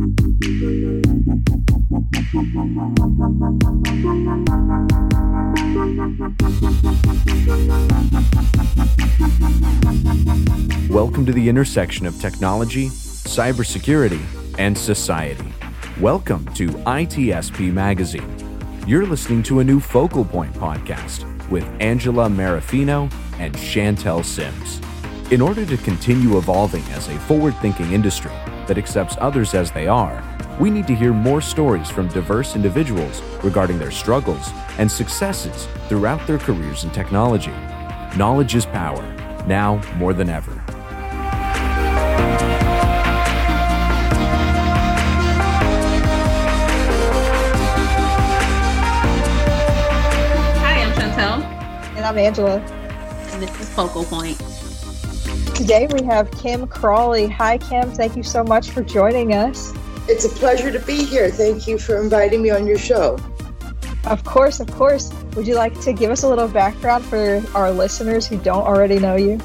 Welcome to the intersection of technology, cybersecurity, and society. Welcome to ITSP Magazine. You're listening to a new Focal Point podcast with Angela Marafino and Chantel Sims. In order to continue evolving as a forward thinking industry that accepts others as they are, we need to hear more stories from diverse individuals regarding their struggles and successes throughout their careers in technology. Knowledge is power, now more than ever. Hi, I'm Chantel, And I'm Angela. and this is Focal Point. Today we have Kim Crawley. Hi, Kim. Thank you so much for joining us. It's a pleasure to be here. Thank you for inviting me on your show. Of course, of course. Would you like to give us a little background for our listeners who don't already know you?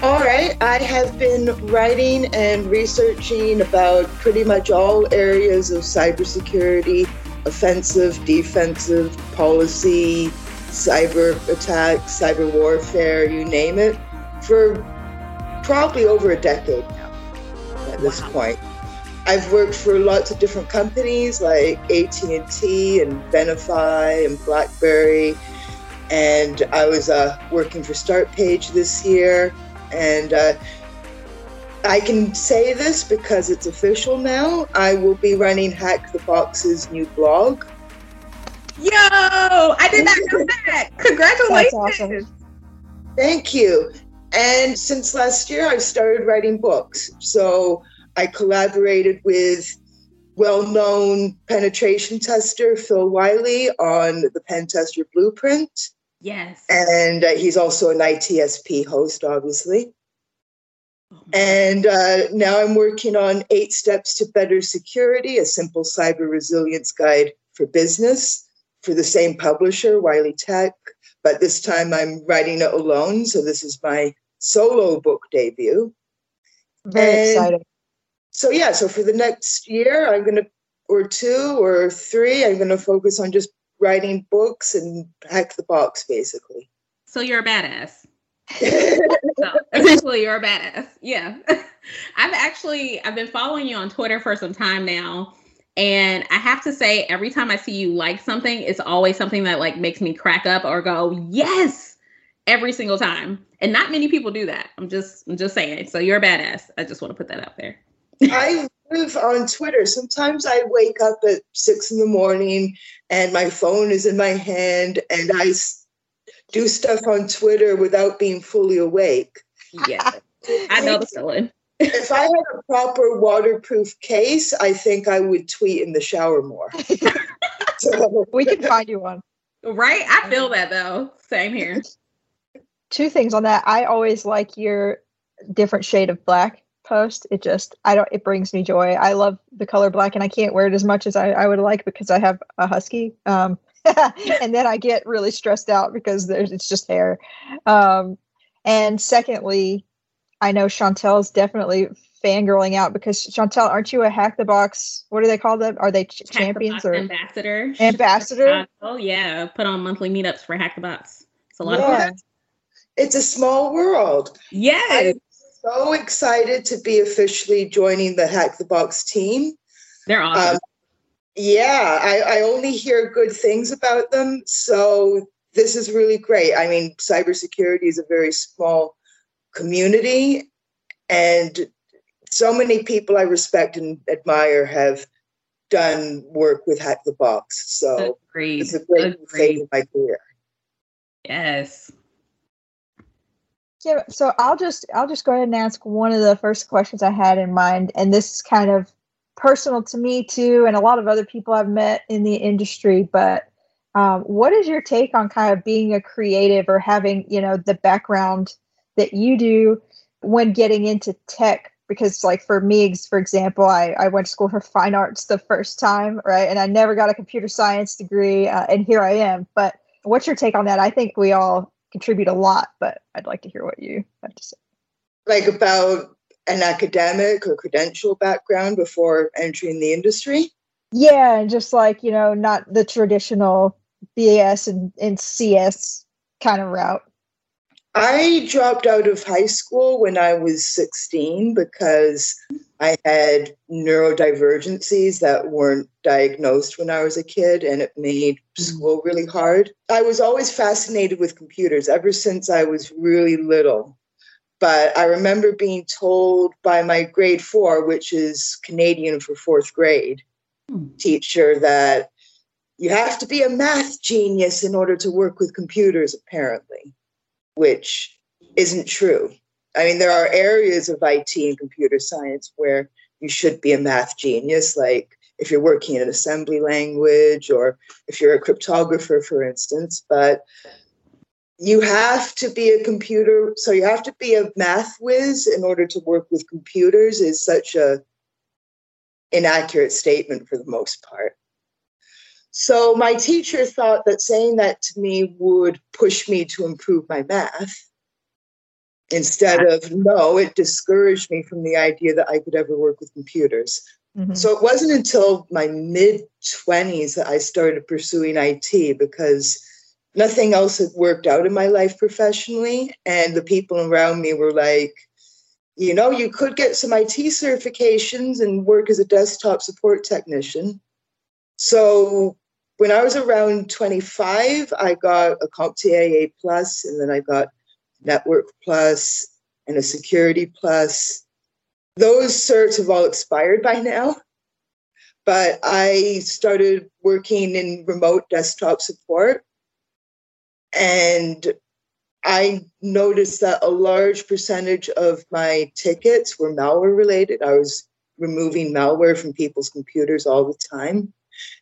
All right, I have been writing and researching about pretty much all areas of cybersecurity offensive, defensive, policy, cyber attacks, cyber warfare, you name it, for probably over a decade now at this Wow. point. I've worked for lots of different companies like AT&T and Venafi and BlackBerry, and I was uh, working for StartPage this year, and uh, I can say this because it's official now. I will be running Hack the Box's new blog. Yo, I did not know that. Congratulations. That's awesome. Thank you. And since last year, I've started writing books. So I collaborated with well known penetration tester Phil Wylie on the Pen Tester Blueprint. Yes. And uh, he's also an ITSP host, obviously. Oh And uh, now I'm working on Eight Steps to Better Security, a simple cyber resilience guide for business for the same publisher, Wiley Tech. But this time I'm writing it alone. So this is my solo book debut. Very And- exciting. So, yeah, so for the next year, I'm going to, or two or three, I'm going to focus on just writing books and hack the box, basically. So you're a badass. So essentially, you're a badass. Yeah. I've actually I've been following you on Twitter for some time now. And I have to say, every time I see you like something, it's always something that like makes me crack up or go, yes, every single time. And not many people do that. I'm just I'm just saying. So you're a badass. I just want to put that out there. I live on Twitter. Sometimes I wake up at six in the morning and my phone is in my hand and I do stuff on Twitter without being fully awake. Yeah. I know the feeling. If I had a proper waterproof case, I think I would tweet in the shower more. so, We can find you one. Right? I feel that though. Same here. Two things on that. I always like your different shade of black post. It just, I don't, it brings me joy. I love the color black and I can't wear it as much as I, I would like because I have a husky. Um, and then I get really stressed out because there's, it's just hair. Um, and secondly, I know Chantel's definitely fangirling out because Chantel, aren't you a hack the box? What do they call them? Are they ch- the champions Box or ambassador? ambassador? Oh yeah, put on monthly meetups for Hack the Box. It's a lot Yeah. of fun. It's a small world. Yes, I'm so excited to be officially joining the Hack the Box team. they're awesome. Um, yeah, I, I only hear good things about them. So this is really great. I mean, cybersecurity is a very small community, and so many people I respect and admire have done work with Hack the Box. So Agreed. it's a great Agreed. of my career. Yes. Yeah, so I'll just I'll just go ahead and ask one of the first questions I had in mind, and this is kind of personal to me too, and a lot of other people I've met in the industry. But um, what is your take on kind of being a creative or having you know the background that you do when getting into tech? Because like for me, for example, I, I went to school for fine arts the first time, right, and I never got a computer science degree, uh, and here I am. But what's your take on that? I think we all contribute a lot, but I'd like to hear what you have to say. Like about an academic or credential background before entering the industry? Yeah, and just like, you know, not the traditional BAS and, and CS kind of route. I dropped out of high school when I was 16 because I had neurodivergencies that weren't diagnosed when I was a kid, and it made mm. school really hard. I was always fascinated with computers ever since I was really little. But I remember being told by my grade four, which is Canadian for fourth grade, mm. teacher that you have to be a math genius in order to work with computers, apparently which isn't true. I mean, there are areas of IT and computer science where you should be a math genius, like if you're working in an assembly language or if you're a cryptographer, for instance. But you have to be a computer, so you have to be a math whiz in order to work with computers, is such a inaccurate statement for the most part. So my teacher thought that saying that to me would push me to improve my math. Instead of no, it discouraged me from the idea that I could ever work with computers. Mm-hmm. So it wasn't until my mid 20s that I started pursuing IT because nothing else had worked out in my life professionally. And the people around me were like, you know, you could get some IT certifications and work as a desktop support technician. So when I was around 25, I got a CompTIA plus, and then I got Network Plus and a Security Plus. Those certs have all expired by now, but I started working in remote desktop support, and I noticed that a large percentage of my tickets were malware related. I was removing malware from people's computers all the time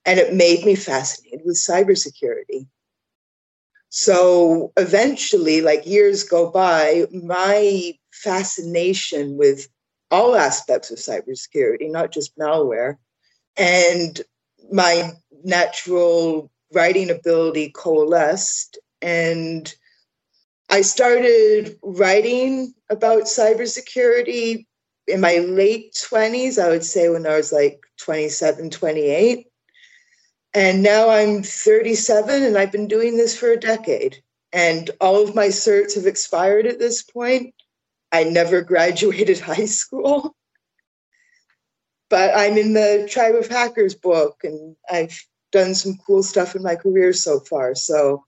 and it made me fascinated with cybersecurity. So eventually, like years go by, my fascination with all aspects of cybersecurity, not just malware, and my natural writing ability coalesced. And I started writing about cybersecurity in my late 20s, I would say when I was like 27, 28. And now I'm 37 and I've been doing this for a decade. And all of my certs have expired at this point. I never graduated high school. But I'm in the Tribe of Hackers book and I've done some cool stuff in my career so far. So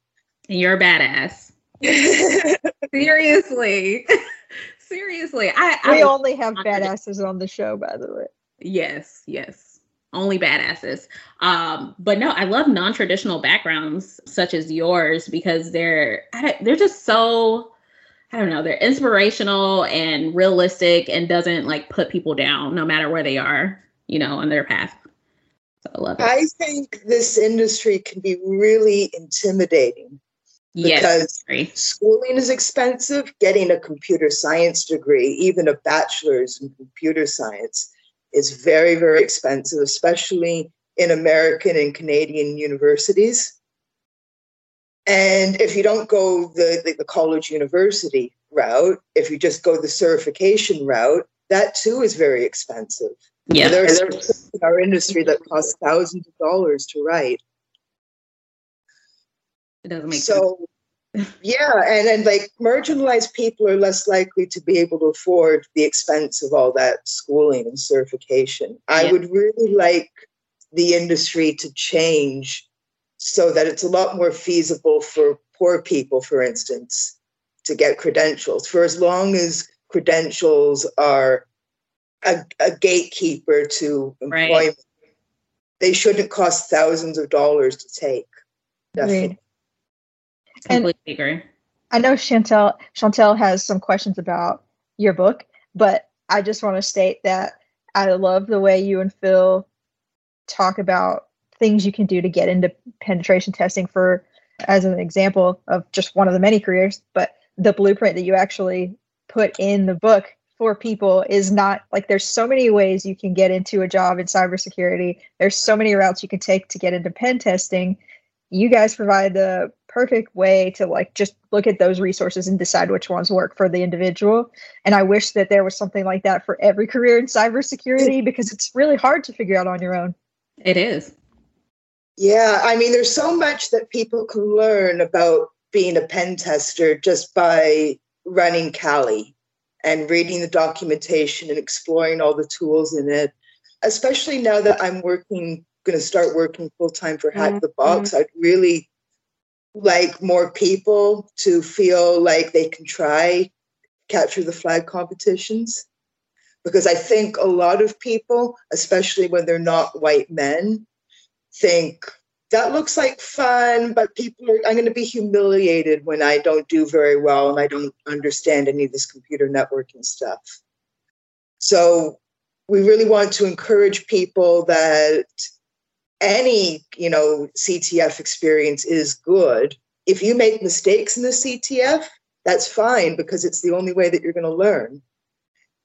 you're a badass. Seriously. Seriously. I, we I, only have badasses on the show, by the way. Yes, yes only badasses. Um, but no, I love non-traditional backgrounds such as yours because they're they're just so I don't know, they're inspirational and realistic and doesn't like put people down no matter where they are, you know, on their path. So I love it. I think this industry can be really intimidating. Yes, because schooling is expensive. Getting a computer science degree, even a bachelor's in computer science, is very, very expensive, especially in American and Canadian universities. And if you don't go the, the, the, college university route, if you just go the certification route, that too is very expensive. Yeah. There's in our industry that costs thousands of dollars to write. It doesn't make so, sense yeah and and like marginalized people are less likely to be able to afford the expense of all that schooling and certification yeah. i would really like the industry to change so that it's a lot more feasible for poor people for instance to get credentials for as long as credentials are a, a gatekeeper to employment right. they shouldn't cost thousands of dollars to take definitely completely and agree. I know Chantel Chantel has some questions about your book, but I just want to state that I love the way you and Phil talk about things you can do to get into penetration testing for as an example of just one of the many careers, but the blueprint that you actually put in the book for people is not like there's so many ways you can get into a job in cybersecurity. There's so many routes you can take to get into pen testing. You guys provide the perfect way to like just look at those resources and decide which ones work for the individual. And I wish that there was something like that for every career in cybersecurity because it's really hard to figure out on your own. It is. Yeah, I mean, there's so much that people can learn about being a pen tester just by running Kali and reading the documentation and exploring all the tools in it. Especially now that I'm working, going to start working full time for Hack the Box, mm-hmm. I'd really like more people to feel like they can try capture the flag competitions because I think a lot of people, especially when they're not white men, think that looks like fun, but people are, I'm going to be humiliated when I don't do very well and I don't understand any of this computer networking stuff. So we really want to encourage people that any, you know, CTF experience is good. If you make mistakes in the CTF, that's fine because it's the only way that you're going to learn.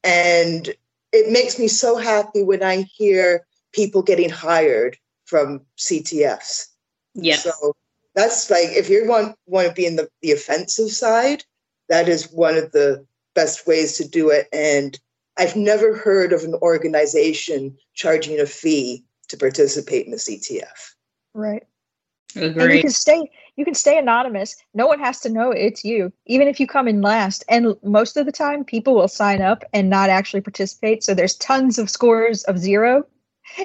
And it makes me so happy when I hear people getting hired from CTFs. yeah So that's like if you want want to be in the, the offensive side, that is one of the best ways to do it. And I've never heard of an organization charging a fee to participate in the CTF. Right. Agreed. And you can stay you can stay anonymous. No one has to know it's you, even if you come in last. And most of the time people will sign up and not actually participate. So there's tons of scores of zero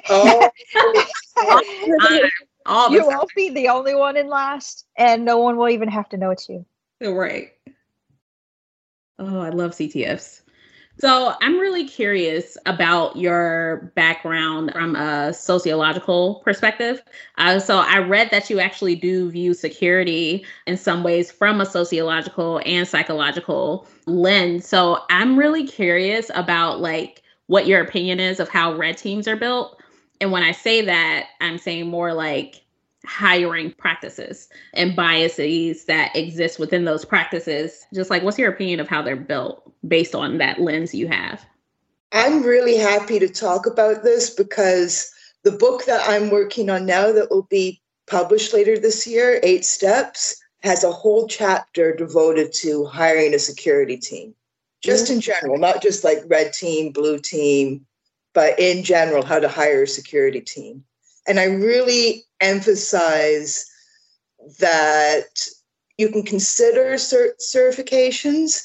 Oh, all you won't be the only one in last, and no one will even have to know it's you. Right. Oh, I love CTFs. So I'm really curious about your background from a sociological perspective. Uh, so I read that you actually do view security in some ways from a sociological and psychological lens. So I'm really curious about like what your opinion is of how red teams are built. And when I say that, I'm saying more like hiring practices and biases that exist within those practices. Just like, what's your opinion of how they're built based on that lens you have? I'm really happy to talk about this because the book that I'm working on now, that will be published later this year, Eight Steps, has a whole chapter devoted to hiring a security team just in general, not just like red team, blue team, but in general, how to hire a security team. And I really emphasize that you can consider cert- certifications,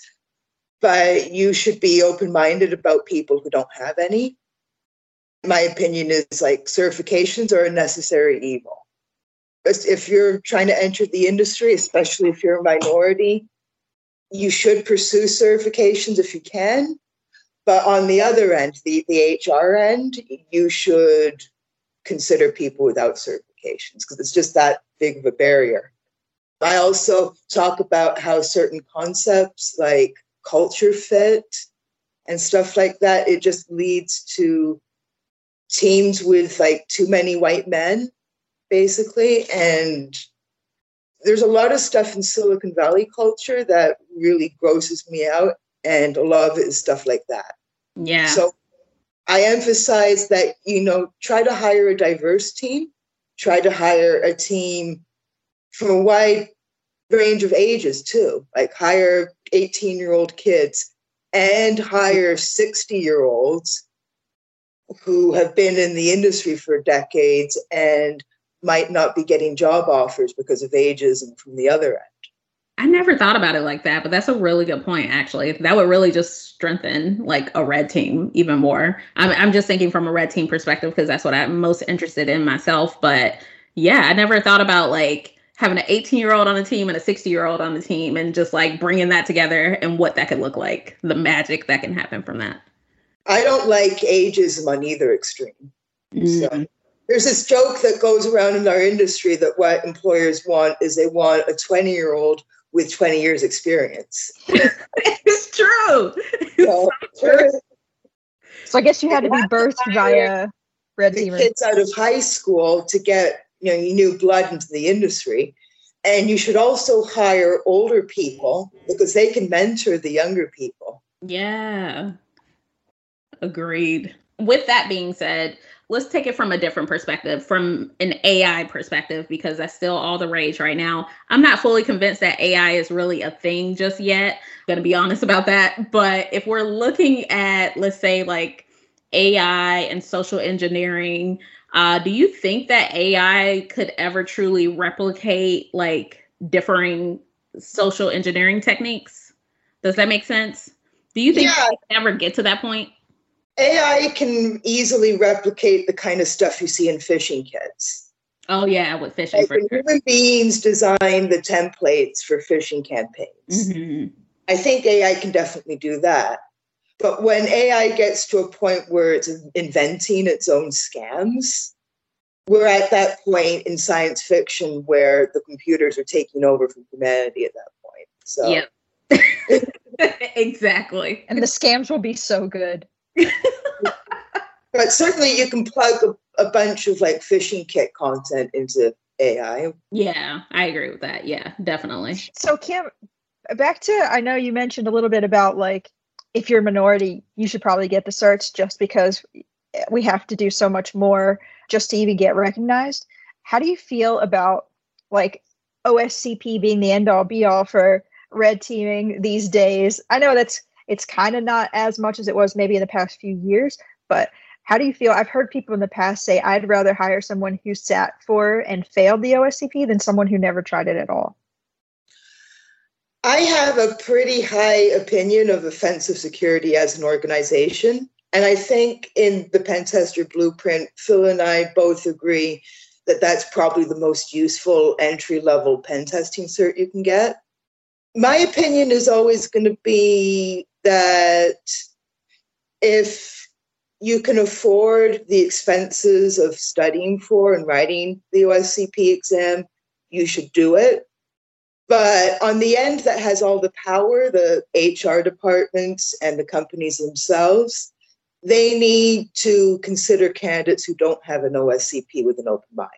but you should be open minded about people who don't have any. My opinion is like certifications are a necessary evil. If you're trying to enter the industry, especially if you're a minority, you should pursue certifications if you can. But on the other end, the, the HR end, you should consider people without certifications because it's just that big of a barrier. I also talk about how certain concepts like culture fit and stuff like that, it just leads to teams with like too many white men, basically. And there's a lot of stuff in Silicon Valley culture that really grosses me out, and a lot of it is stuff like that. Yeah. So I emphasize that, you know, try to hire a diverse team, try to hire a team from a wide range of ages too, like hire 18 year old kids and hire 60 year olds who have been in the industry for decades and might not be getting job offers because of ageism from the other end. I never thought about it like that, but that's a really good point. Actually, that would really just strengthen like a red team even more. I'm I'm just thinking from a red team perspective because that's what I'm most interested in myself. But yeah, I never thought about like having an 18 year old on the team and a 60 year old on the team and just like bringing that together and what that could look like, the magic that can happen from that. I don't like ageism on either extreme. Mm. So there's this joke that goes around in our industry that what employers want is they want a 20 year old with 20 years experience. it's true. So, it's true. so I guess you had to be birthed via red team. Kids out of high school to get you know new blood into the industry. And you should also hire older people because they can mentor the younger people. Yeah. Agreed. with that being said, let's take it from a different perspective, from an AI perspective, because that's still all the rage right now. I'm not fully convinced that AI is really a thing just yet. I'm gonna be honest about that. But if we're looking at, let's say, like AI and social engineering, uh, do you think that AI could ever truly replicate like differing social engineering techniques? Does that make sense? Do you think yeah. ever get to that point? AI can easily replicate the kind of stuff you see in phishing kits. Oh yeah, with phishing. Like when human beings design the templates for phishing campaigns. Mm-hmm. I think AI can definitely do that. But when AI gets to a point where it's inventing its own scams, we're at that point in science fiction where the computers are taking over from humanity at that point. So yeah. exactly. And the scams will be so good. But certainly you can plug a, a, bunch of like phishing kit content into AI. Yeah, I agree with that. Yeah, definitely. So Kim, back to I know you mentioned a little bit about like if you're a minority, you should probably get the certs just because we have to do so much more just to even get recognized. How do you feel about like OSCP being the end all be all for red teaming these days? I know that's it's kind of not as much as it was maybe in the past few years, but how do you feel? I've heard people in the past say I'd rather hire someone who sat for and failed the OSCP than someone who never tried it at all. I have a pretty high opinion of offensive security as an organization. And I think in the Pentester blueprint, Phil and I both agree that that's probably the most useful entry level pen testing cert you can get. My opinion is always going to be that if you can afford the expenses of studying for and writing the OSCP exam, you should do it. But on the end that has all the power, the HR departments and the companies themselves, they need to consider candidates who don't have an OSCP with an open mind.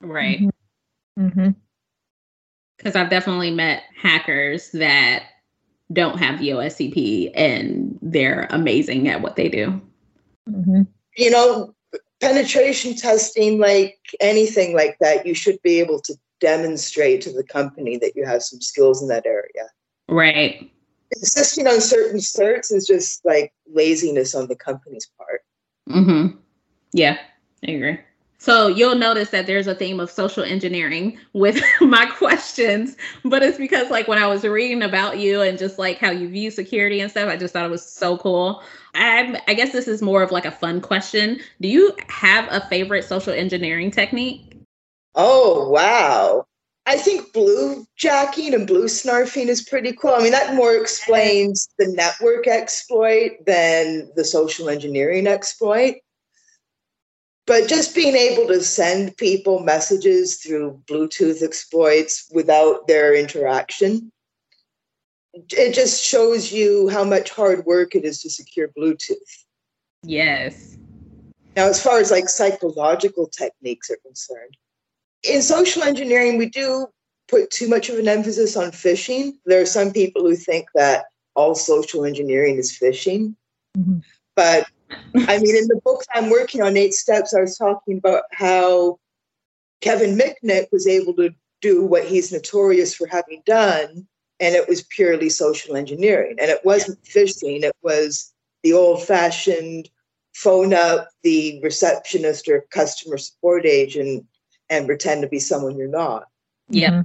Right. Because mm-hmm. mm-hmm. I've definitely met hackers that don't have the OSCP and they're amazing at what they do. Mm-hmm. You know, penetration testing, like anything like that, you should be able to demonstrate to the company that you have some skills in that area. Right. Insisting on certain certs is just like laziness on the company's part. Mm-hmm. Yeah, I agree. So you'll notice that there's a theme of social engineering with my questions, but it's because like when I was reading about you and just like how you view security and stuff, I just thought it was so cool. I I guess this is more of like a fun question. Do you have a favorite social engineering technique? Oh, wow. I think blue jacking and blue snarfing is pretty cool. I mean, that more explains the network exploit than the social engineering exploit. But just being able to send people messages through Bluetooth exploits without their interaction, it just shows you how much hard work it is to secure Bluetooth. Yes. Now, as far as like psychological techniques are concerned, in social engineering, we do put too much of an emphasis on phishing. There are some people who think that all social engineering is phishing. Mm-hmm. But I mean, in the book I'm working on, Eight Steps, I was talking about how Kevin Mitnick was able to do what he's notorious for having done, and it was purely social engineering. And it wasn't yeah. phishing, it was the old fashioned phone up the receptionist or customer support agent and pretend to be someone you're not. Yeah. Mm-hmm.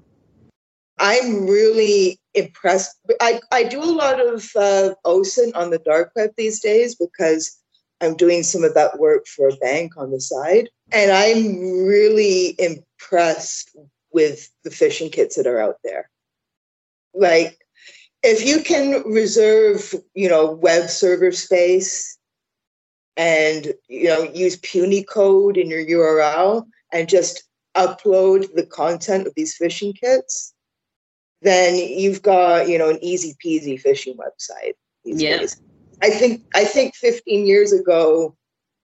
I'm really impressed. I, I do a lot of uh, OSINT on the dark web these days because I'm doing some of that work for a bank on the side. And I'm really impressed with the phishing kits that are out there. Like, if you can reserve, you know, web server space and, you know, use Punycode in your URL and just upload the content of these phishing kits, then you've got, you know, an easy peasy phishing website these yeah. days. I think I think 15 years ago,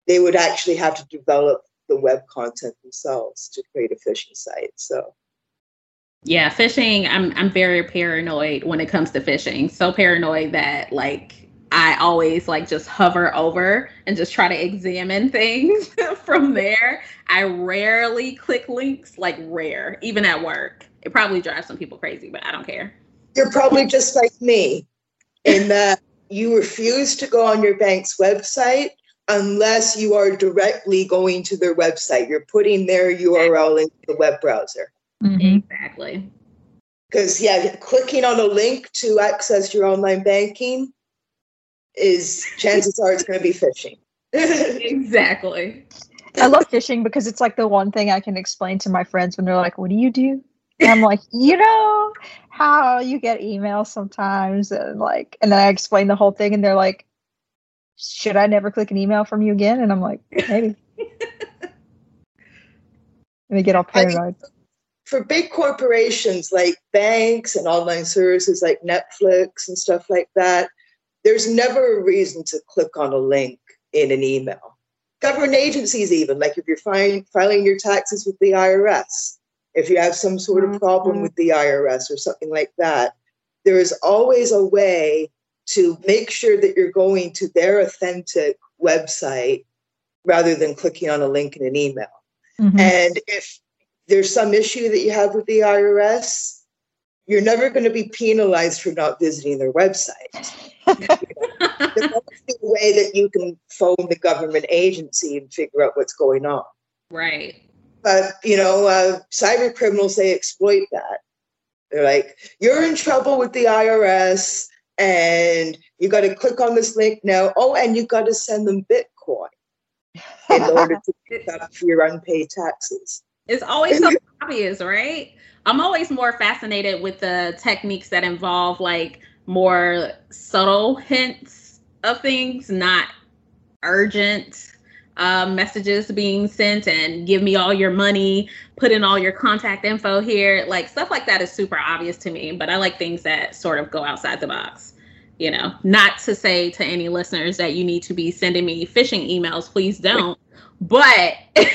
they would actually have to develop the web content themselves to create a phishing site. So yeah, phishing, I'm I'm very paranoid when it comes to phishing. So paranoid that like I always like just hover over and just try to examine things from there. I rarely click links, like rare, even at work. It probably drives some people crazy, but I don't care. You're probably just like me in that you refuse to go on your bank's website unless you are directly going to their website. You're putting their URL into the web browser. Mm-hmm. Exactly. Because, yeah, clicking on a link to access your online banking is chances are it's going to be phishing. exactly. I love phishing because it's like the one thing I can explain to my friends when they're like, What do you do? I'm like, you know how you get emails sometimes and like and then I explain the whole thing and they're like, should I never click an email from you again? And I'm like, maybe. and they get all paranoid. For big corporations like banks and online services like Netflix and stuff like that, there's never a reason to click on a link in an email. Government agencies, even like if you're filing, filing your taxes with the IRS, if you have some sort of problem mm-hmm. with the IRS or something like that, there is always a way to make sure that you're going to their authentic website rather than clicking on a link in an email. Mm-hmm. And if there's some issue that you have with the IRS, you're never going to be penalized for not visiting their website. There's a way that you can phone the government agency and figure out what's going on. Right. But, you know, uh, cyber criminals, they exploit that. They're like, you're in trouble with the IRS and you got to click on this link now. Oh, and you got to send them Bitcoin in order to pick up your unpaid taxes. It's always so obvious, right? I'm always more fascinated with the techniques that involve like more subtle hints of things, not urgent uh, messages being sent and give me all your money, put in all your contact info here. Like stuff like that is super obvious to me, but I like things that sort of go outside the box. You know, not to say to any listeners that you need to be sending me phishing emails, please don't. But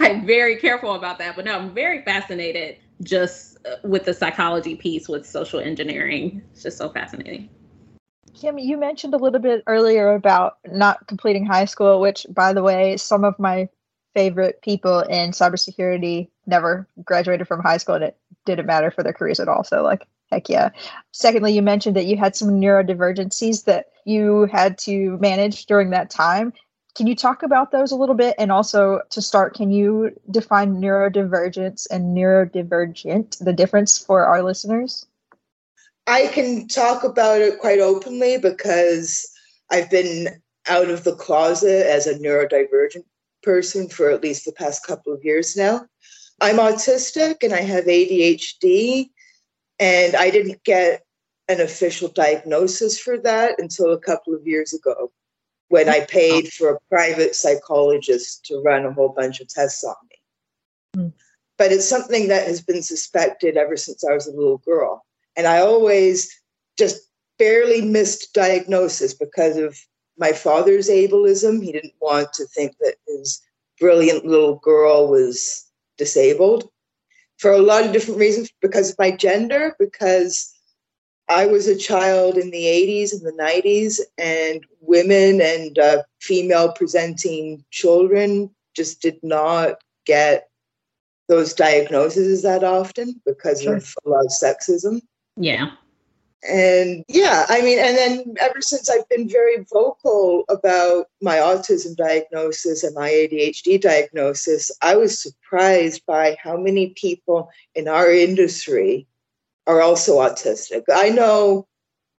I'm very careful about that. But no, I'm very fascinated just with the psychology piece with social engineering. It's just so fascinating. Kim, you mentioned a little bit earlier about not completing high school, which, by the way, some of my favorite people in cybersecurity never graduated from high school and it didn't matter for their careers at all. So, like, heck yeah. Secondly, you mentioned that you had some neurodivergencies that you had to manage during that time. Can you talk about those a little bit? And also, to start, can you define neurodivergence and neurodivergent, the difference for our listeners? I can talk about it quite openly because I've been out of the closet as a neurodivergent person for at least the past couple of years now. I'm autistic and I have ADHD, and I didn't get an official diagnosis for that until a couple of years ago when I paid for a private psychologist to run a whole bunch of tests on me. Mm. But it's something that has been suspected ever since I was a little girl. And I always just barely missed diagnosis because of my father's ableism. He didn't want to think that his brilliant little girl was disabled for a lot of different reasons because of my gender, because I was a child in the 80s and the 90s, and women and uh, female presenting children just did not get those diagnoses that often because sure. of a lot of sexism. Yeah. And yeah, I mean, and then ever since I've been very vocal about my autism diagnosis and my ADHD diagnosis, I was surprised by how many people in our industry are also autistic. I know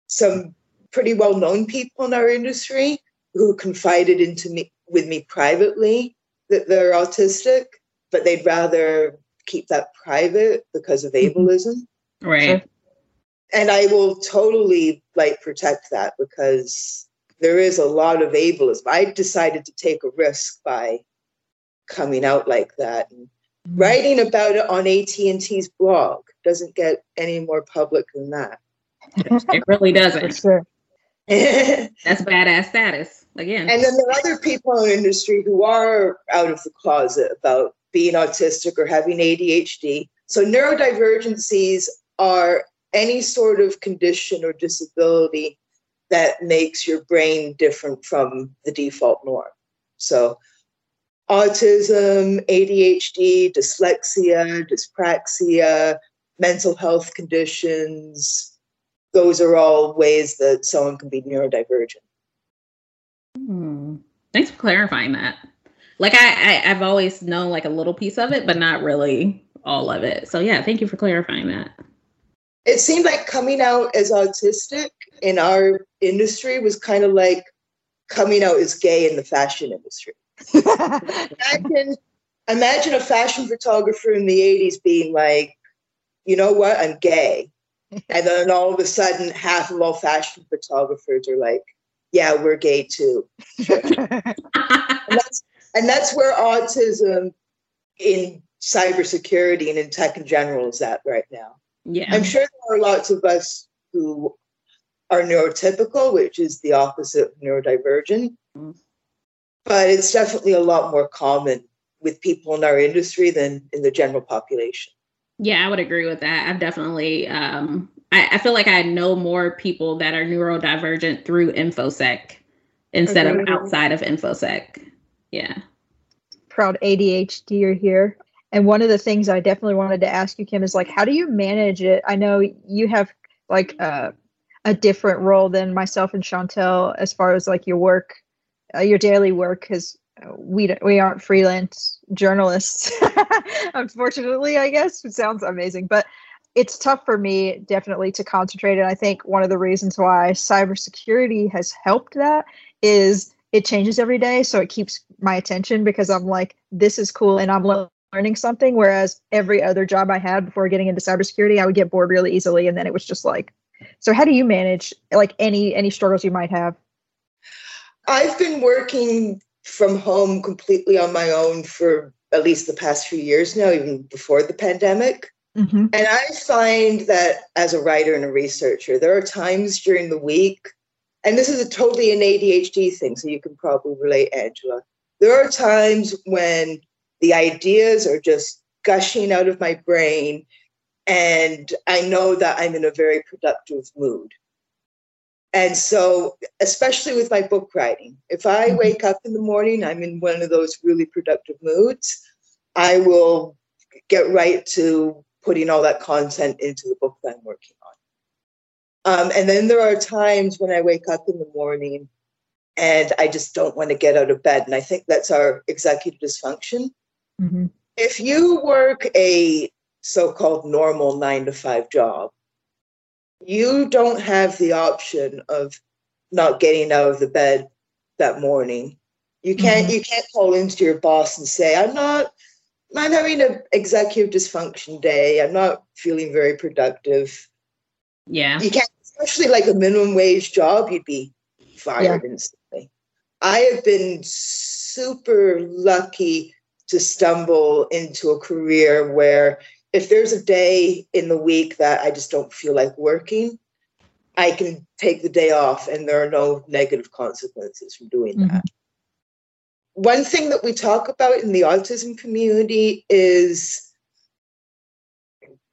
some pretty well known people in our industry who confided into me with me privately that they're autistic, but they'd rather keep that private because of mm-hmm. ableism. Right. And I will totally like protect that because there is a lot of ableism. I decided to take a risk by coming out like that and mm-hmm. writing about it on AT&T's blog doesn't get any more public than that. It really doesn't. sure. That's badass status again. And then there are other people in the industry who are out of the closet about being autistic or having ADHD. So neurodivergencies are any sort of condition or disability that makes your brain different from the default norm. So, autism, ADHD, dyslexia, dyspraxia, mental health conditions, those are all ways that someone can be neurodivergent. Hmm. Thanks for clarifying that. Like I, I, have always known like a little piece of it, but not really all of it. So yeah, thank you for clarifying that. It seemed like coming out as autistic in our industry was kind of like coming out as gay in the fashion industry. imagine, imagine a fashion photographer in the 80s being like, you know what, I'm gay. And then all of a sudden, half of all fashion photographers are like, yeah, we're gay too. and, that's, and that's where autism in cybersecurity and in tech in general is at right now. Yeah. I'm sure there are lots of us who are neurotypical, which is the opposite of neurodivergent. Mm. But it's definitely a lot more common with people in our industry than in the general population. Yeah, I would agree with that. I've definitely um, I, I, feel like I know more people that are neurodivergent through InfoSec instead okay. of outside of InfoSec. Yeah. Proud ADHDer here. And one of the things I definitely wanted to ask you, Kim, is like, how do you manage it? I know you have like uh, a different role than myself and Chantel as far as like your work, uh, your daily work, because we don't, we aren't freelance journalists, unfortunately. I guess it sounds amazing, but it's tough for me definitely to concentrate. And I think one of the reasons why cybersecurity has helped that is it changes every day. So it keeps my attention because I'm like, this is cool and I'm learning something. Whereas every other job I had before getting into cybersecurity, I would get bored really easily. And then it was just like, so how do you manage like any any struggles you might have? I've been working from home completely on my own for at least the past few years now, even before the pandemic. Mm-hmm. And I find that as a writer and a researcher, there are times during the week, and this is a totally an ADHD thing, so you can probably relate, Angela. There are times when the ideas are just gushing out of my brain, and I know that I'm in a very productive mood. And so, especially with my book writing, if I mm-hmm. wake up in the morning, I'm in one of those really productive moods, I will get right to putting all that content into the book that I'm working on. Um, and then there are times when I wake up in the morning and I just don't want to get out of bed. And I think that's our executive dysfunction. Mm-hmm. If you work a so called normal nine to five job, you don't have the option of not getting out of the bed that morning. You can't mm-hmm. you can't call into your boss and say, I'm not I'm having an executive dysfunction day. I'm not feeling very productive. Yeah. You can't, especially like a minimum wage job, you'd be fired yeah. instantly. I have been super lucky to stumble into a career where if there's a day in the week that I just don't feel like working, I can take the day off and there are no negative consequences from doing mm-hmm. that one thing that we talk about in the autism community is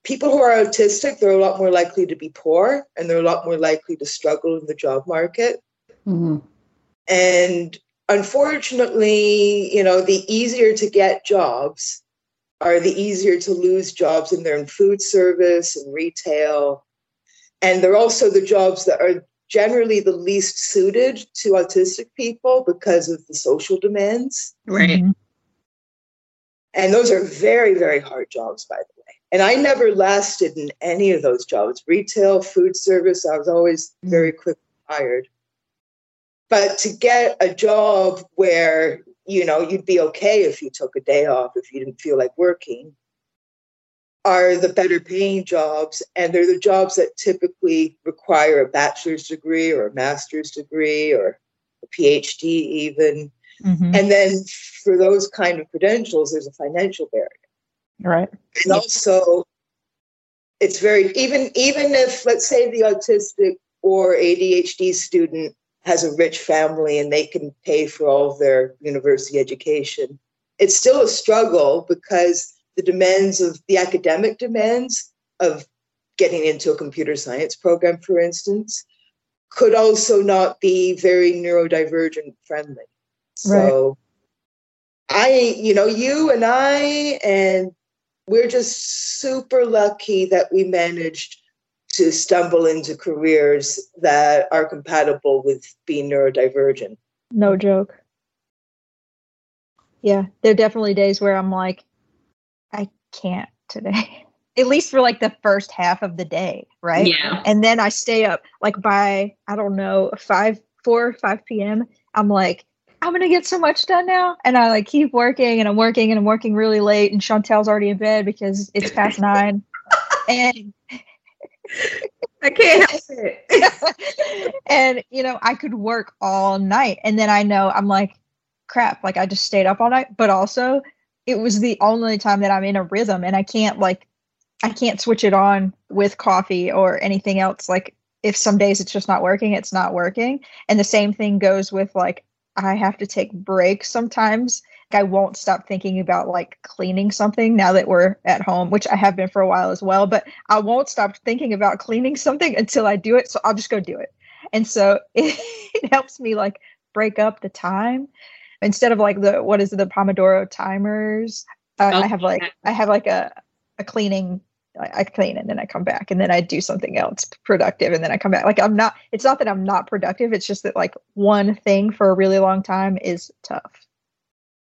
people who are autistic, they're a lot more likely to be poor and they're a lot more likely to struggle in the job market. Mm-hmm. And unfortunately, you know, the easier to get jobs are the easier to lose jobs, and they're in food service and retail. And they're also the jobs that are generally the least suited to autistic people because of the social demands. Right. Mm-hmm. And those are very, very hard jobs, by the way. And I never lasted in any of those jobs retail, food service, I was always mm-hmm. very quick hired. But to get a job where, you know, you'd be okay if you took a day off, if you didn't feel like working, are the better paying jobs, and they're the jobs that typically require a bachelor's degree or a master's degree or a PhD, even. Mm-hmm. And then for those kind of credentials, there's a financial barrier. Right. And also, it's very even even if let's say the autistic or ADHD student has a rich family and they can pay for all of their university education, it's still a struggle because the demands of the academic demands of getting into a computer science program, for instance, could also not be very neurodivergent friendly. So right. I, you know, you and I, and we're just super lucky that we managed to stumble into careers that are compatible with being neurodivergent. No joke. Yeah, there are definitely days where I'm like, I can't today. At least for like the first half of the day, right? Yeah. And then I stay up like by I don't know five, four, five p.m. I'm like, I'm gonna get so much done now, and I like keep working and I'm working and I'm working really late, and Chantel's already in bed because it's past nine, and I can't help it. and you know, I could work all night, and then I know I'm like, crap, like I just stayed up all night, but also it was the only time that I'm in a rhythm, and I can't like, I can't switch it on with coffee or anything else. Like if some days it's just not working, it's not working, and the same thing goes with like I have to take breaks sometimes. I won't stop thinking about like cleaning something now that we're at home, which I have been for a while as well. But I won't stop thinking about cleaning something until I do it. So I'll just go do it. And so it, it helps me like break up the time instead of like the what is it, the Pomodoro timers. Uh, I have like I have like a a cleaning I, clean and then I come back and then I do something else productive and then I come back. Like I'm not, it's not that I'm not productive. It's just that like one thing for a really long time is tough.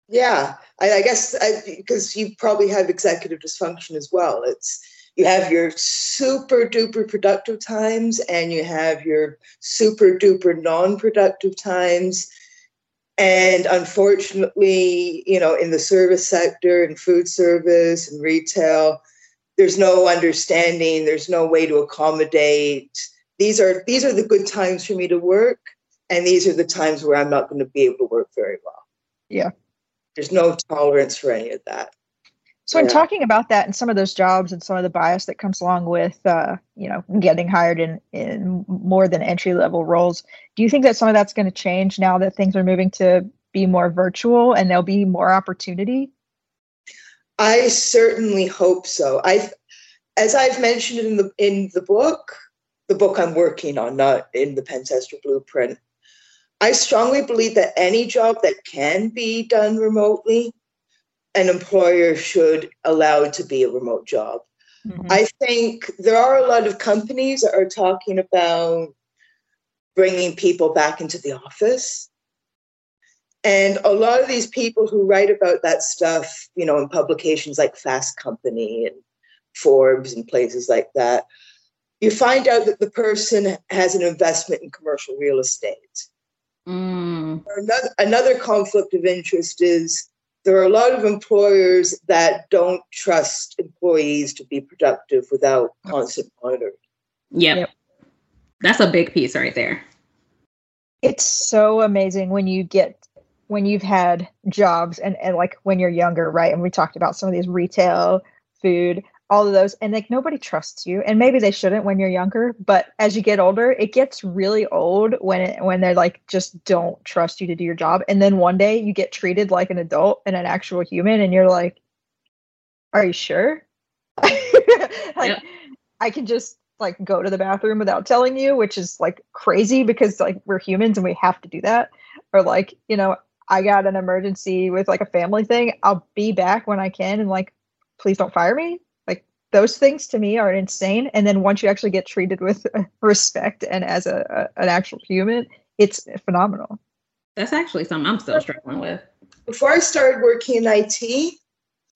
Yeah. I, I guess because you probably have executive dysfunction as well. It's, you have your super duper productive times and you have your super duper non productive times. And unfortunately, you know, in the service sector and food service and retail, there's no understanding there's no way to accommodate these are these are the good times for me to work and these are the times where i'm not going to be able to work very well yeah there's no tolerance for any of that so, in talking about that and some of those jobs and some of the bias that comes along with, uh, you know, getting hired in in more than entry level roles, do you think that some of that's going to change now that things are moving to be more virtual and there'll be more opportunity? I certainly hope so. I, as I've mentioned in the in the book, the book I'm working on, not in the Pentester Blueprint. I strongly believe that any job that can be done remotely, an employer should allow it to be a remote job. Mm-hmm. I think there are a lot of companies that are talking about bringing people back into the office. And a lot of these people who write about that stuff, you know, in publications like Fast Company and Forbes and places like that, you find out that the person has an investment in commercial real estate. Mm. Another, another conflict of interest is there are a lot of employers that don't trust employees to be productive without constant monitoring. Yep. yep. That's a big piece right there. It's so amazing when you get when you've had jobs and, and like when you're younger, right? And we talked about some of these retail, food, all of those, and like nobody trusts you. And maybe they shouldn't when you're younger, but as you get older, it gets really old when it, when they're like just don't trust you to do your job. And then one day you get treated like an adult and an actual human, and you're like, Are you sure? like yeah. I can just like go to the bathroom without telling you, which is like crazy because like we're humans and we have to do that. Or like, you know, I got an emergency with like a family thing, I'll be back when I can and like, please don't fire me. Like those things to me are insane. And then once you actually get treated with respect and as a, a an actual human, it's phenomenal. That's actually something I'm still struggling with. Before I started working in IT,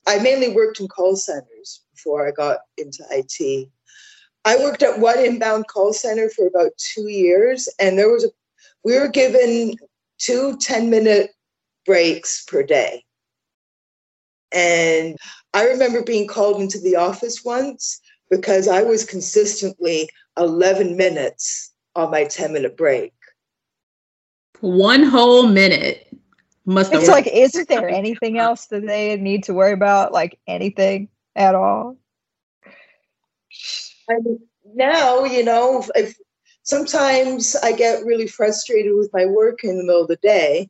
I mainly worked in call centers before I got into IT. I worked at one inbound call center for about two years, and there was a we were given two 10 minute breaks per day. And I remember being called into the office once because I was consistently 11 minutes on my 10 minute break. One whole minute must It's like, isn't there anything else that they need to worry about? Like anything at all? And now, you know, if, sometimes I get really frustrated with my work in the middle of the day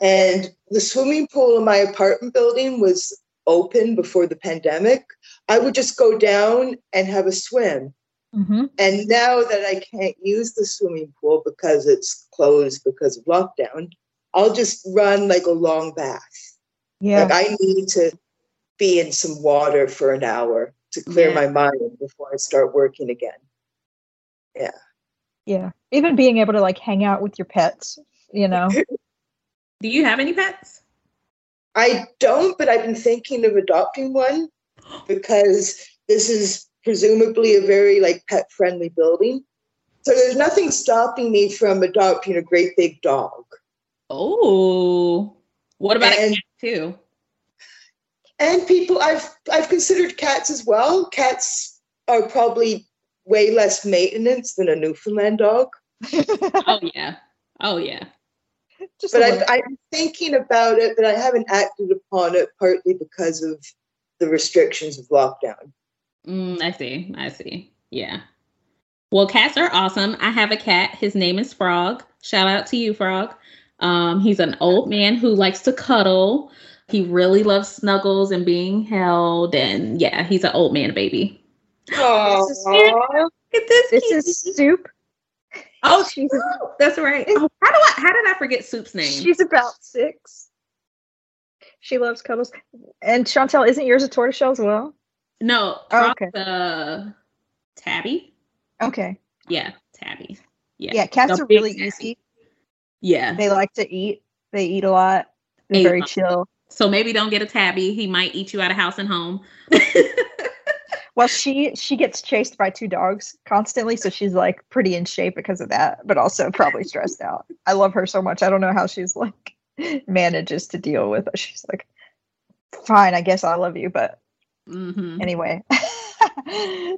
and the swimming pool in my apartment building was open before the pandemic. I would just go down and have a swim. Mm-hmm. And now that I can't use the swimming pool because it's closed because of lockdown, I'll just run like a long bath. Yeah. Like I need to be in some water for an hour to clear Yeah. my mind before I start working again. yeah. Yeah. Even being able to like hang out with your pets, you know. Do you have any pets? I don't, but I've been thinking of adopting one because this is presumably a very like pet friendly building. So there's nothing stopping me from adopting a great big dog. Oh, what about And- a cat too? And people I've I've considered cats as well. Cats are probably way less maintenance than a Newfoundland dog. Oh yeah, oh yeah. Just But a I, little- I'm thinking about it, but I haven't acted upon it partly because of the restrictions of lockdown. Mm, I see. I see. Yeah. Well, cats are awesome. I have a cat. His name is Frog. Shout out to you, Frog. Um, he's an old man who likes to cuddle. He really loves snuggles and being held. And yeah, he's an old man baby. This is- Look at this. this kitty. is Soup. Oh, she's. That's right. Oh, how do I? How did I forget Soup's name? she's about six. She loves cuddles. And Chantel, isn't yours a tortoiseshell as well? no, Oh, Frog's, uh, Tabby. Okay. Yeah, Tabby. Yeah. Yeah, cats The are really tabby. easy. Yeah. They like to eat. They eat a lot. They're Eat very lot. chill. So maybe don't get a tabby. He might eat you out of house and home. Well, she she gets chased by two dogs constantly, so she's like pretty in shape because of that, but also probably stressed out. I love her so much. I don't know how she's like manages to deal with it. She's like, fine, I guess I love you, but hmm anyway.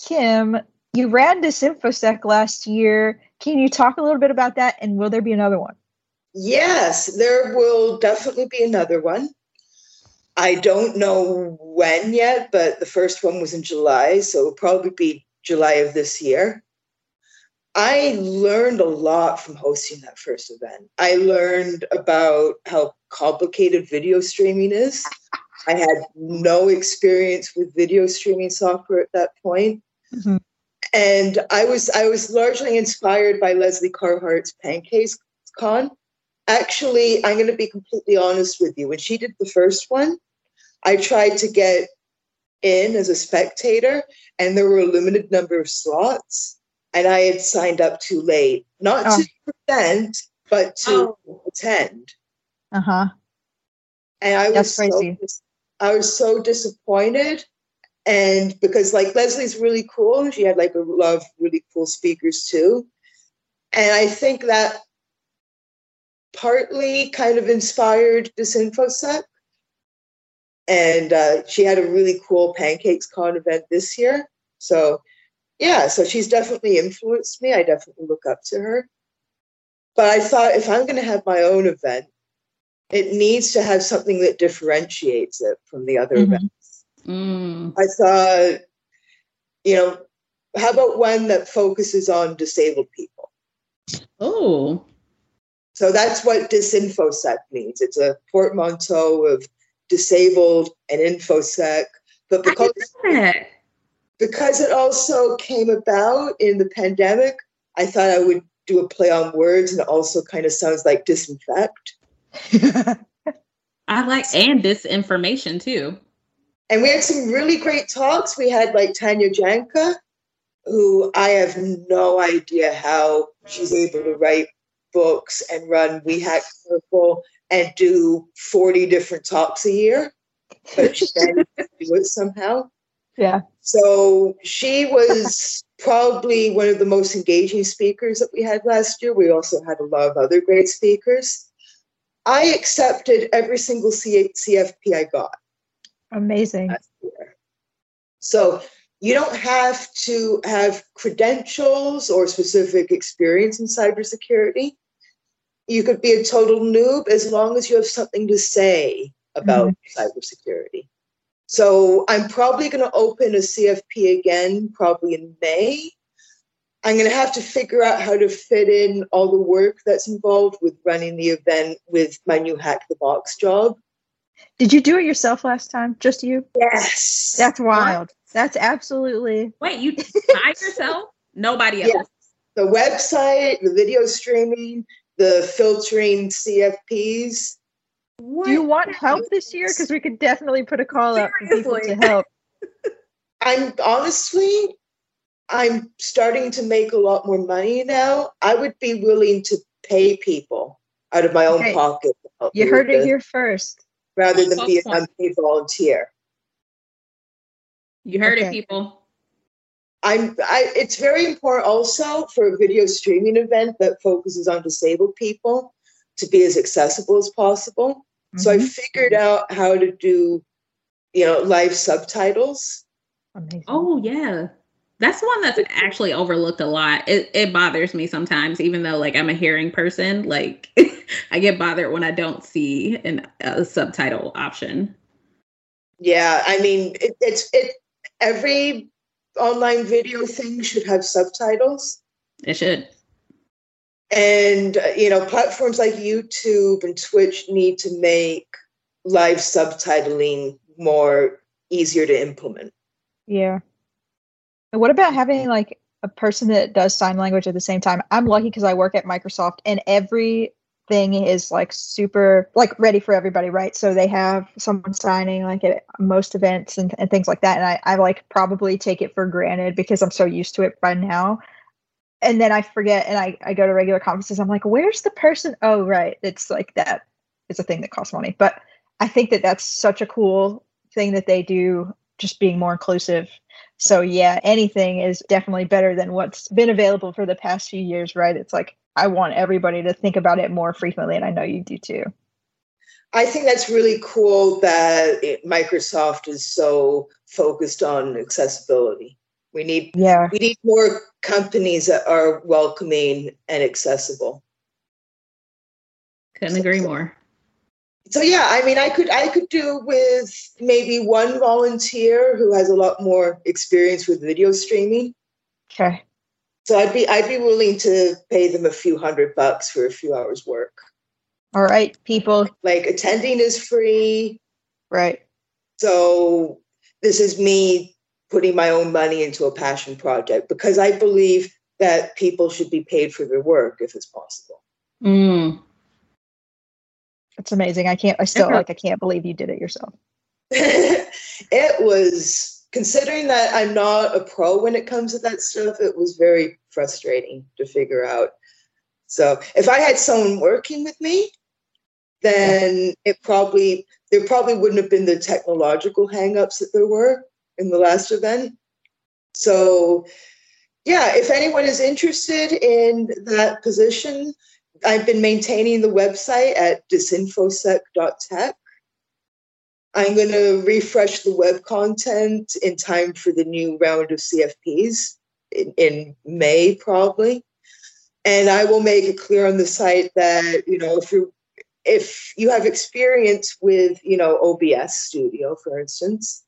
Kim, you ran Disinfosec last year. Can you talk a little bit about that? And will there be another one? Yes, there will definitely be another one. I don't know when yet, but the first one was in July, so it'll probably be July of this year. I learned a lot from hosting that first event. I learned about how complicated video streaming is. I had no experience with video streaming software at that point. Mhm. And I was I was largely inspired by Lesley Carhart's Pancakes Con. Actually, I'm going to be completely honest with you. When she did the first one, I tried to get in as a spectator, and there were a limited number of slots, and I had signed up too late, not Oh. to present, but to attend. Uh huh. And I was That's so crazy. dis- I was so disappointed. And because like Lesley's really cool, and she had like a lot of really cool speakers too. And I think that partly kind of inspired Disinfosec. And uh, she had a really cool Pancakes Con event this year. So yeah, so she's definitely influenced me. I definitely look up to her. But I thought if I'm going to have my own event, it needs to have something that differentiates it from the other Mhm. events. Mm. I thought, you know, how about one that focuses on disabled people? Oh, So that's what disinfosec means. It's a portmanteau of disabled and infosec. But because that. because it also came about in the pandemic, I thought I would do a play on words and it also kind of sounds like disinfect. I like and disinformation too. And we had some really great talks. We had like Tanya Janca, who I have no idea how she's able to write books and run We Hack Purple and do 40 different talks a year, but she managed to do it somehow. yeah. So she was probably one of the most engaging speakers that we had last year. We also had a lot of other great speakers. I accepted every single C- CFP I got Amazing. So you don't have to have credentials or specific experience in cybersecurity. You could be a total noob as long as you have something to say about mm-hmm. cybersecurity. So I'm probably going to open a CFP again, probably in May. I'm going to have to figure out how to fit in all the work that's involved with running the event with my new Hack the Box job. Did you do it yourself last time? Just you? Yes. That's wild. That's absolutely. Wait, you by yourself? Nobody else. Yes. The website, the video streaming, the filtering CFPs. Do you want help this year? Because we could definitely put a call out for people to help. I'm honestly, I'm starting to make a lot more money now. I would be willing to pay people out of my own Okay. pocket. You heard with it this, here first. Rather than be an unpaid volunteer. You heard Okay. it, people. I'm I it's very important also for a video streaming event that focuses on disabled people to be as accessible as possible. So I Mhm. figured out how to do, you know, live subtitles. Amazing. Oh yeah. That's one that's actually overlooked a lot. It it bothers me sometimes, even though like I'm a hearing person. Like I get bothered when I don't see an, a subtitle option. Yeah, I mean it, it's it every online video thing should have subtitles. It should. And uh, you know, platforms like YouTube and Twitch need to make live subtitling more easier to implement. Yeah. And what about having like a person that does sign language at the same time? I'm lucky because I work at Microsoft and everything is like super like ready for everybody, right? So they have someone signing like at most events and, and things like that. And I, I like probably take it for granted because I'm so used to it by now. And then I forget and I, I go to regular conferences. I'm like, where's the person? Oh, right. It's like that is a thing that costs money. But I think that that's such a cool thing that they do, just being more inclusive so yeah, anything is definitely better than what's been available for the past few years, right? It's like I want everybody to think about it more frequently, and I know you do too. I think that's really cool that it, Microsoft is so focused on accessibility. We need Yeah, we need more companies that are welcoming and accessible. Couldn't agree more. So yeah, I mean, I could I could do with maybe one volunteer who has a lot more experience with video streaming. okay. So I'd be I'd be willing to pay them a few hundred bucks for a few hours work. All right, people. Like attending is free, Right. so this is me putting my own money into a passion project because I believe that people should be paid for their work if it's possible. Mm. It's amazing. I can't. I still like. I can't believe you did it yourself. it was considering that I'm not a pro when it comes to that stuff, it was very frustrating to figure out. So if I had someone working with me, then it probably there probably wouldn't have been the technological hangups that there were in the last event. So yeah, if anyone is interested in that position, I've been maintaining the website at disinfosec.tech. I'm going to refresh the web content in time for the new round of CFPs in, in May, probably. And I will make it clear on the site that, you know, if you if you have experience with, you know, OBS Studio, for instance,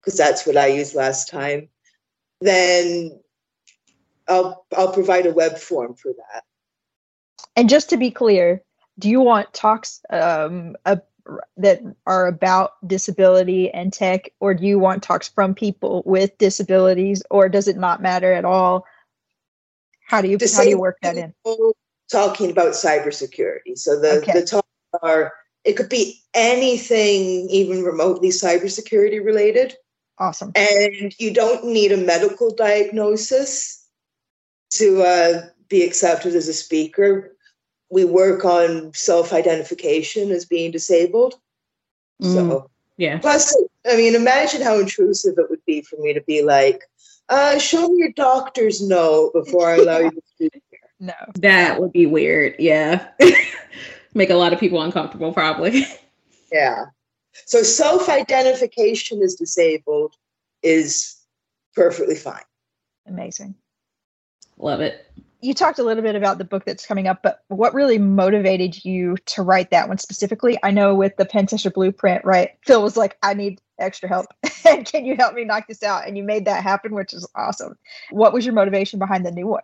because that's what I used last time, then I'll I'll provide a web form for that. And just to be clear, do you want talks um, uh, that are about disability and tech, or do you want talks from people with disabilities, or does it not matter at all? How do you how do you work that in? Talking about cybersecurity. So the, Okay. the talks are, it could be anything even remotely cybersecurity related. Awesome. And you don't need a medical diagnosis to uh, be accepted as a speaker. We work on self identification as being disabled. Mm. So, Yeah. plus, I mean, imagine how intrusive it would be for me to be like, uh, show me your doctor's note before I allow you to speak. No. That would be weird. Yeah. Make a lot of people uncomfortable, probably. Yeah. So self identification as disabled is perfectly fine. Amazing. Love it. You talked a little bit about the book that's coming up, but what really motivated you to write that one specifically? I know with the Pen Tester Blueprint, right? Phil was like, I need extra help. and can you help me knock this out? And you made that happen, which is awesome. What was your motivation behind the new one?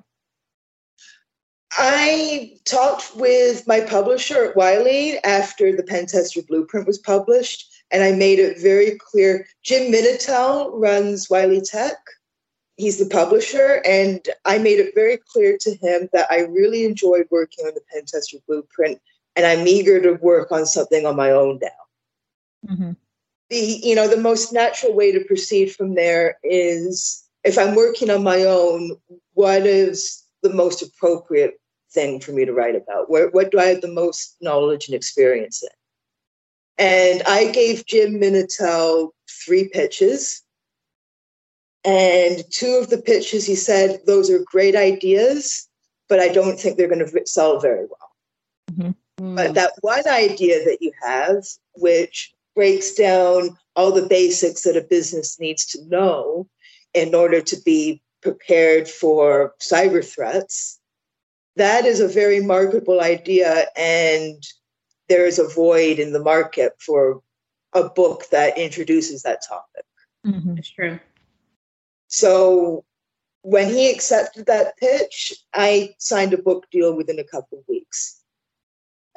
I talked with my publisher at Wiley after the Pen Tester Blueprint was published, and I made it very clear. Jim Minatel runs Wiley Tech. He's the publisher, and I made it very clear to him that I really enjoyed working on the pen tester blueprint, and I'm eager to work on something on my own now. Mm-hmm. The you know the most natural way to proceed from there is if I'm working on my own, what is the most appropriate thing for me to write about? Where, what do I have the most knowledge and experience in? And I gave Jim Minatel three pitches. And two of the pitches, he said, those are great ideas, but I don't think they're going to sell very well. Mm-hmm. But that one idea that you have, which breaks down all the basics that a business needs to know in order to be prepared for cyber threats, that is a very marketable idea. And there is a void in the market for a book that introduces that topic. Mm-hmm. That's true. So when he accepted that pitch, I signed a book deal within a couple of weeks.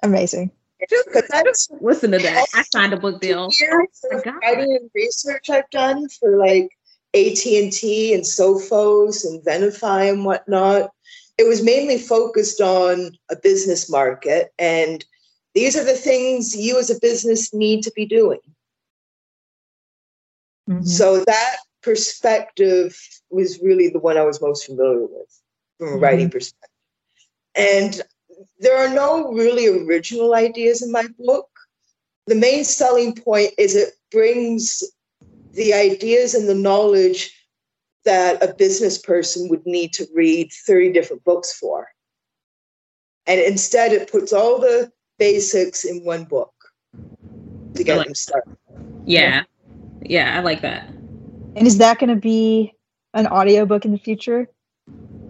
Amazing. Just, listen to that. I signed a book deal. Years of writing and research I've done for like AT&T and Sophos and Venafi and whatnot. It was mainly focused on a business market and these are the things you as a business need to be doing. Mm-hmm. So that perspective was really the one I was most familiar with from a mm-hmm. writing perspective. And there are no really original ideas in my book. The main selling point is it brings the ideas and the knowledge that a business person would need to read 30 different books for. And instead, it puts all the basics in one book to get like them started. Yeah. Yeah, I like that. And is that going to be an audiobook in the future?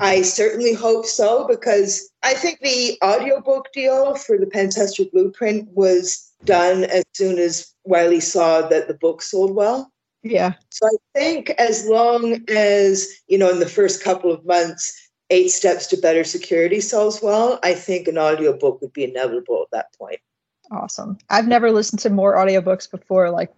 I certainly hope so because I think the audiobook deal for the Pentester Blueprint was done as soon as Wiley saw that the book sold well. Yeah. So I think as long as, you know, in the first couple of months, Eight Steps to Better Security sells well, I think an audiobook would be inevitable at that point. Awesome. I've never listened to more audiobooks before like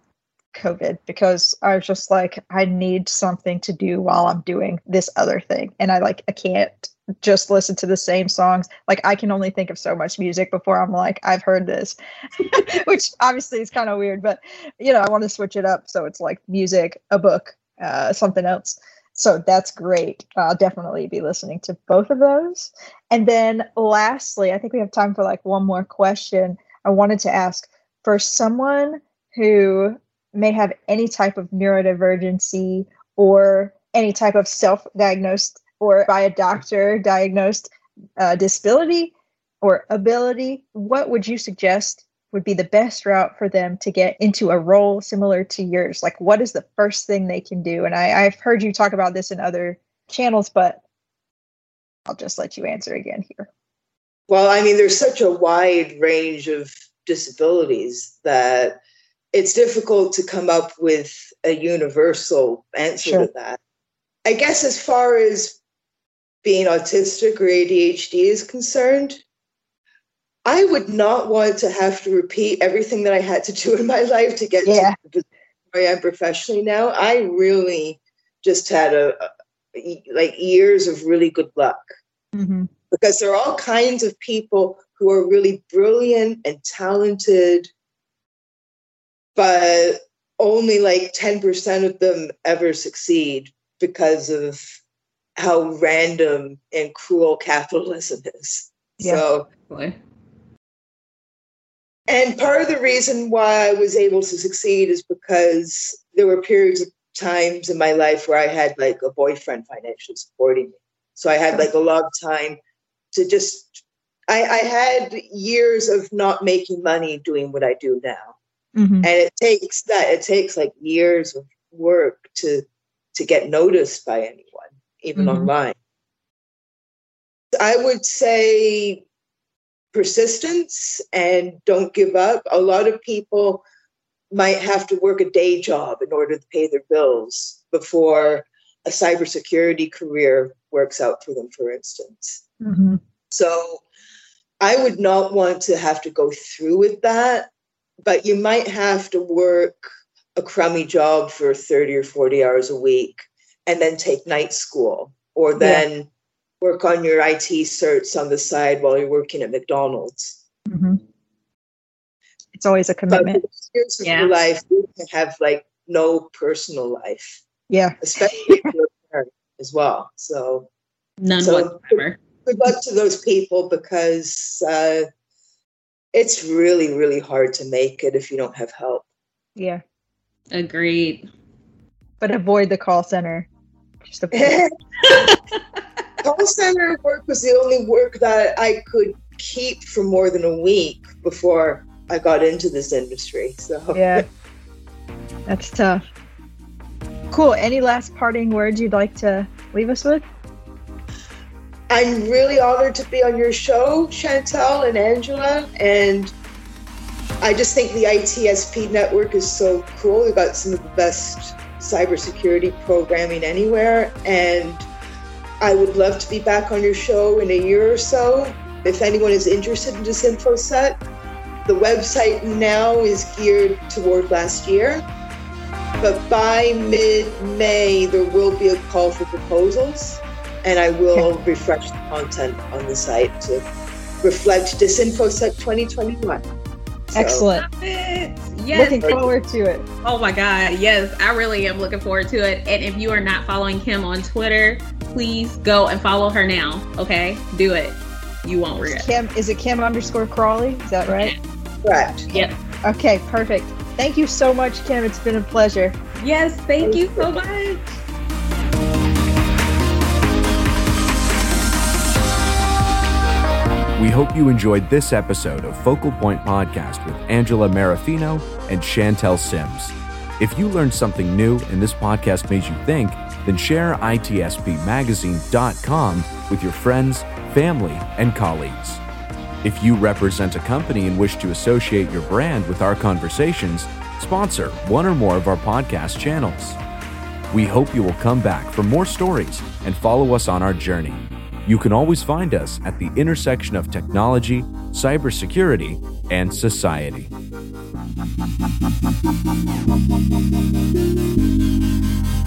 COVID because I was just like, I need something to do while I'm doing this other thing. And I like I can't just listen to the same songs. Like I can only think of so much music before I'm like, I've heard this. Which obviously is kind of weird, but you know, I want to switch it up. So it's like music, a book, uh, something else. So that's great. I'll definitely be listening to both of those. And then lastly, I think we have time for like one more question. I wanted to ask for someone who may have any type of neurodivergency or any type of self diagnosed or by a doctor diagnosed uh, disability or ability, what would you suggest would be the best route for them to get into a role similar to yours? Like, what is the first thing they can do? And I, I've heard you talk about this in other channels, but I'll just let you answer again here. Well, I mean, there's such a wide range of disabilities that it's difficult to come up with a universal answer sure. to that. I guess as far as being autistic or ADHD is concerned, I would not want to have to repeat everything that I had to do in my life to get yeah. to where I am professionally now. I really just had a, a like years of really good luck mm-hmm. because there are all kinds of people who are really brilliant and talented, but only like 10% of them ever succeed because of how random and cruel capitalism is. Yeah. So, and part of the reason why I was able to succeed is because there were periods of times in my life where I had like a boyfriend financially supporting me. So I had like a lot of time to just, I, I had years of not making money doing what I do now. Mm-hmm. And it takes that, it takes like years of work to to get noticed by anyone, even mm-hmm. online. I would say persistence and don't give up. A lot of people might have to work a day job in order to pay their bills before a cybersecurity career works out for them, for instance. Mm-hmm. So I would not want to have to go through with that, but you might have to work a crummy job for 30 or 40 hours a week and then take night school or then yeah. work on your IT certs on the side while you're working at McDonald's. Mm-hmm. It's always a commitment. But yeah. your life, you can have like no personal life. Yeah. Especially if you're a parent as well. So none so whatsoever. Good luck to those people because uh, it's really, really hard to make it if you don't have help. Yeah. Agreed. But avoid the call center. Just call center work was the only work that I could keep for more than a week before I got into this industry. So yeah, that's tough. Cool. Any last parting words you'd like to leave us with? I'm really honored to be on your show, Chantel and Angela, and I just think the ITSP network is so cool. We've got some of the best cybersecurity programming anywhere, and I would love to be back on your show in a year or so. If anyone is interested in Disinfosec, the website now is geared toward last year, but by mid-May there will be a call for proposals, and I will refresh the content on the site to reflect Disinfosec 2021. So. Excellent. Yes. Looking forward to it. Oh my God. Yes, I really am looking forward to it. And if you are not following Kim on Twitter, please go and follow her now. Okay? Do it. You won't regret. Kim is it Kim underscore Crawley? Is that right? Correct. Yep. Okay, perfect. Thank you so much, Kim. It's been a pleasure. Yes, thank you so much. We hope you enjoyed this episode of Focal Point Podcast with Angela Marafino and Chantel Sims. If you learned something new and this podcast made you think, then share itspmagazine.com with your friends, family, and colleagues. If you represent a company and wish to associate your brand with our conversations, sponsor one or more of our podcast channels. We hope you will come back for more stories and follow us on our journey. You can always find us at the intersection of technology, cybersecurity, and society. Thank you.